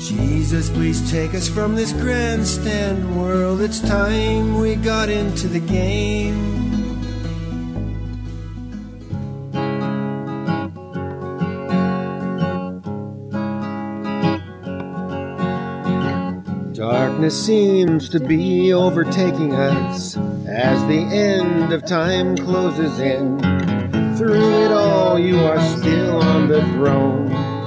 Jesus, please take us from this grandstand world. It's time we got into the game. Darkness seems to be overtaking us as the end of time closes in. Through it all, you are still on the throne.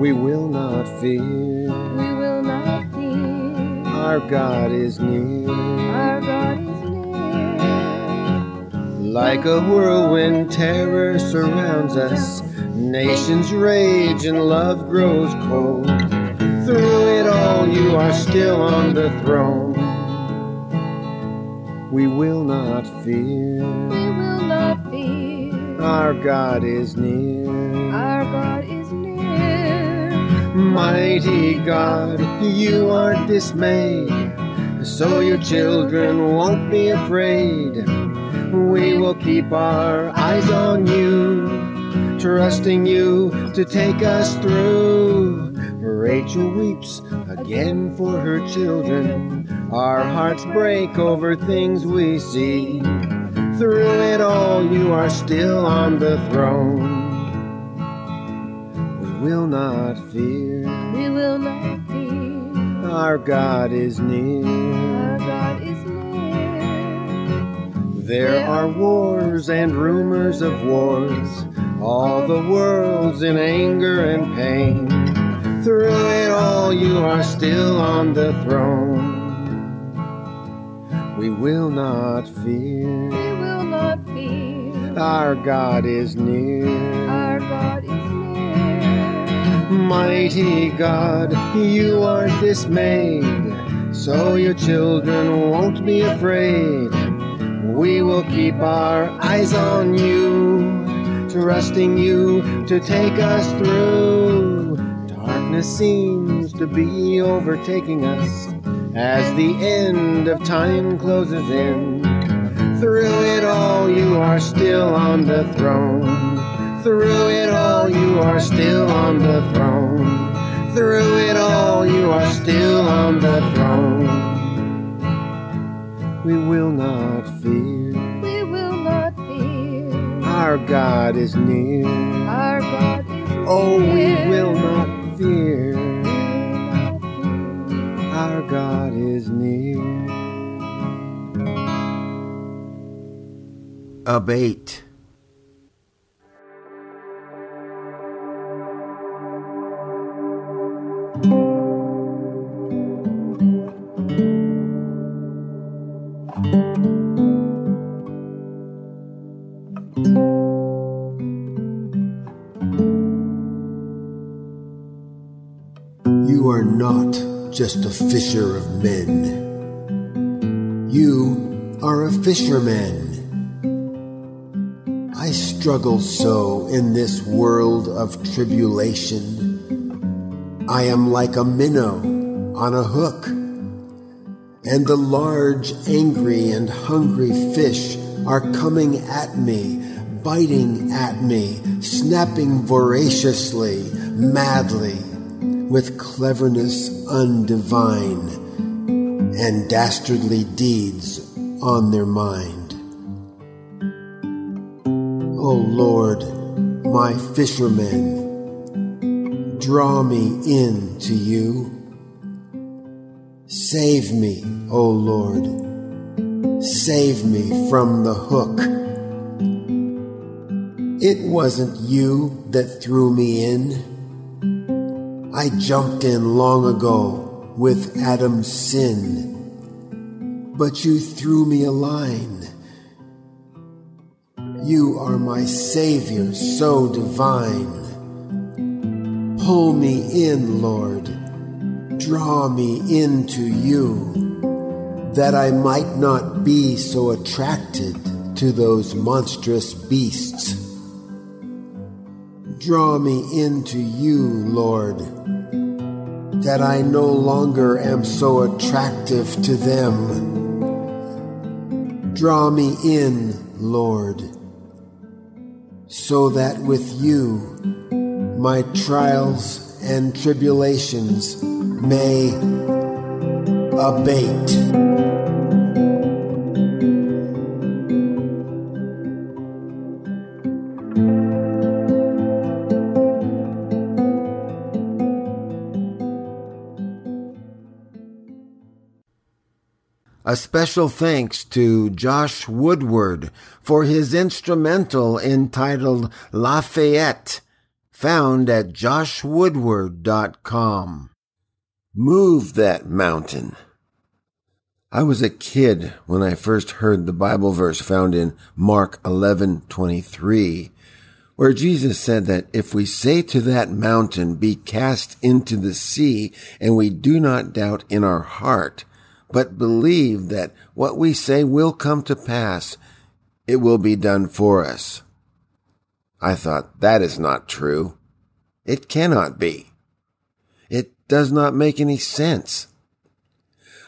We will not fear. We will not fear. Our God is near. Our God is near. Like a whirlwind, terror surrounds us. Nations rage and love grows cold. Through it all, you are still on the throne. We will not fear. We will not fear. Our God is near. Our God is near. Mighty God, you aren't dismayed, so your children won't be afraid. We will keep our eyes on you, trusting you to take us through. Rachel weeps again for her children. Our hearts break over things we see. Through it all, you are still on the throne. We will not fear. We will not fear. Our God is near. Our God is near. There are wars and rumors of wars. All the world's in anger and pain. Through it all, you are still on the throne. We will not fear. We will not fear. Our God is near. Our God is near. Mighty God, you aren't dismayed, so your children won't be afraid. We will keep our eyes on you, trusting you to take us through. Darkness seems to be overtaking us as the end of time closes in. Through it all, you are still on the throne. Through it all, you are still on the throne. Through it all, you are still on the throne. We will not fear. We will not fear. Our God is near. Our God is near. Oh, we will not fear. We will not fear. Our God is near. Abate. Are not just a fisher of men. You are a fisherman. I struggle so in this world of tribulation. I am like a minnow on a hook, and the large, angry, and hungry fish are coming at me, biting at me, snapping voraciously, madly with cleverness undivine and dastardly deeds on their mind. O Lord, my fishermen, draw me in to you. Save me, O Lord, save me from the hook. It wasn't you that threw me in. I jumped in long ago with Adam's sin, but you threw me a line. You are my Savior, so divine. Pull me in, Lord, draw me into you, that I might not be so attracted to those monstrous beasts. Draw me into you, Lord, that I no longer am so attractive to them. Draw me in, Lord, so that with you my trials and tribulations may abate. A special thanks to Josh Woodward for his instrumental entitled Lafayette, found at joshwoodward.com. Move that mountain. I was a kid when I first heard the Bible verse found in Mark 11:23, where Jesus said that if we say to that mountain, be cast into the sea, and we do not doubt in our heart, but believe that what we say will come to pass, it will be done for us. I thought, that is not true. It cannot be. It does not make any sense.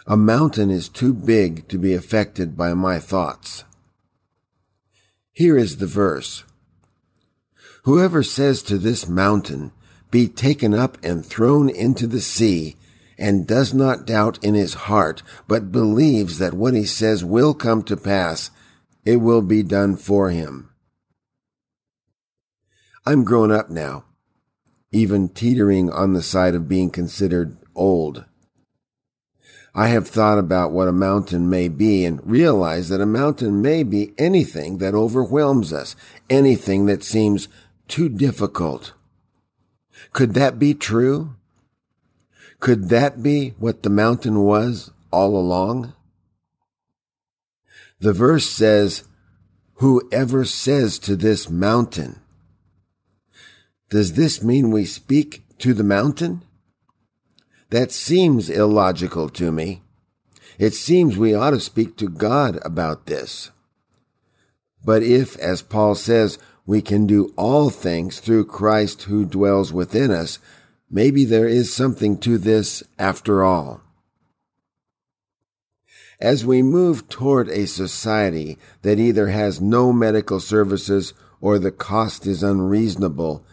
A mountain is too big to be affected by my thoughts. Here is the verse. Whoever says to this mountain, be taken up and thrown into the sea, and does not doubt in his heart, but believes that what he says will come to pass, it will be done for him. I'm grown up now, even teetering on the side of being considered old. I have thought about what a mountain may be and realized that a mountain may be anything that overwhelms us, anything that seems too difficult. Could that be true? Could that be what the mountain was all along? The verse says, Whoever says to this mountain. Does this mean we speak to the mountain? That seems illogical to me. It seems we ought to speak to God about this. But if, as Paul says, we can do all things through Christ who dwells within us, Maybe there is something to this after all. As we move toward a society that either has no medical services or the cost is unreasonable,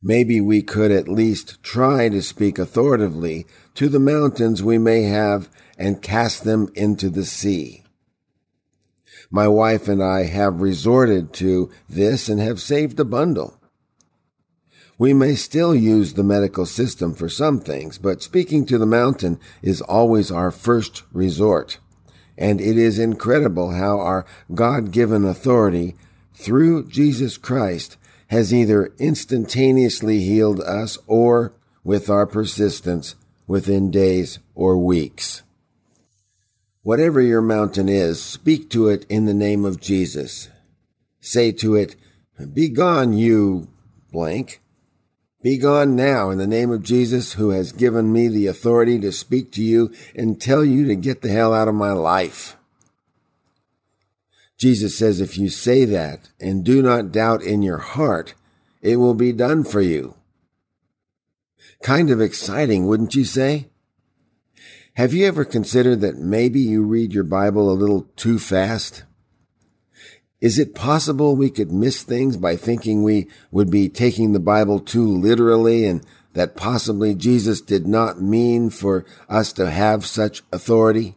maybe we could at least try to speak authoritatively to the mountains we may have and cast them into the sea. My wife and I have resorted to this and have saved a bundle. We may still use the medical system for some things, but speaking to the mountain is always our first resort. And it is incredible how our God given authority through Jesus Christ has either instantaneously healed us or, with our persistence, within days or weeks. Whatever your mountain is, speak to it in the name of Jesus. Say to it, Be gone, you blank. Be gone now in the name of Jesus, who has given me the authority to speak to you and tell you to get the hell out of my life. Jesus says, if you say that and do not doubt in your heart, it will be done for you. Kind of exciting, wouldn't you say? Have you ever considered that maybe you read your Bible a little too fast? Is it possible we could miss things by thinking we would be taking the Bible too literally and that possibly Jesus did not mean for us to have such authority?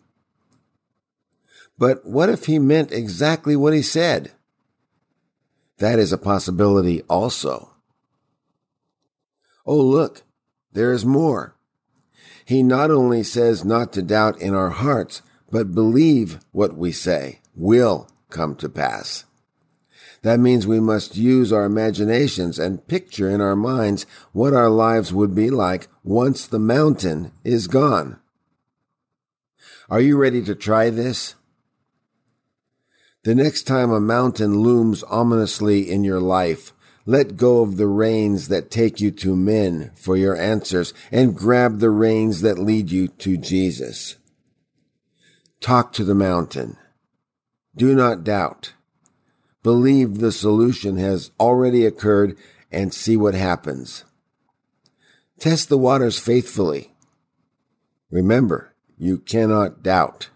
But what if he meant exactly what he said? That is a possibility also. Oh, look, there is more. He not only says not to doubt in our hearts, but believe what we say will come to pass. That means we must use our imaginations and picture in our minds what our lives would be like once the mountain is gone. Are you ready to try this? The next time a mountain looms ominously in your life, let go of the reins that take you to men for your answers and grab the reins that lead you to Jesus. Talk to the mountain. Do not doubt. Believe the solution has already occurred and see what happens. Test the waters faithfully. Remember, you cannot doubt.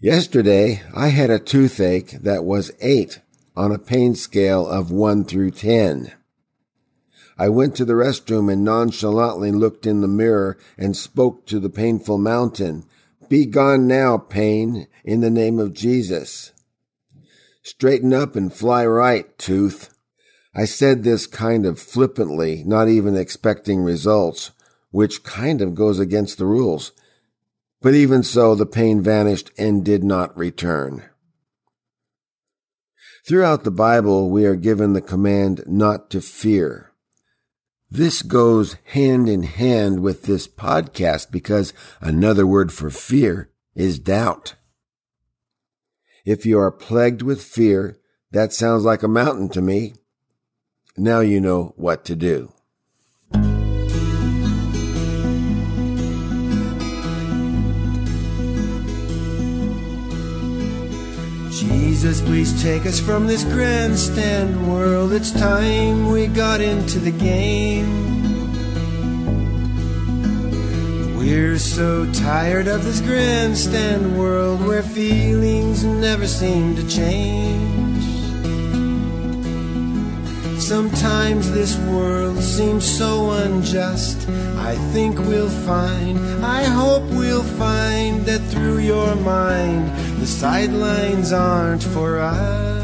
Yesterday, I had a toothache that was 8 on a pain scale of 1 through 10. I went to the restroom and nonchalantly looked in the mirror and spoke to the painful mountain. Be gone now, pain, in the name of Jesus. Straighten up and fly right, tooth. I said this kind of flippantly, not even expecting results, which kind of goes against the rules. But even so, the pain vanished and did not return. Throughout the Bible, we are given the command not to fear. This goes hand in hand with this podcast because another word for fear is doubt. If you are plagued with fear, that sounds like a mountain to me. Now you know what to do. Jesus, please take us from this grandstand world. It's time we got into the game. We're so tired of this grandstand world where feelings never seem to change. Sometimes this world seems so unjust. I think we'll find, I hope we'll find that through your mind, the sidelines aren't for us.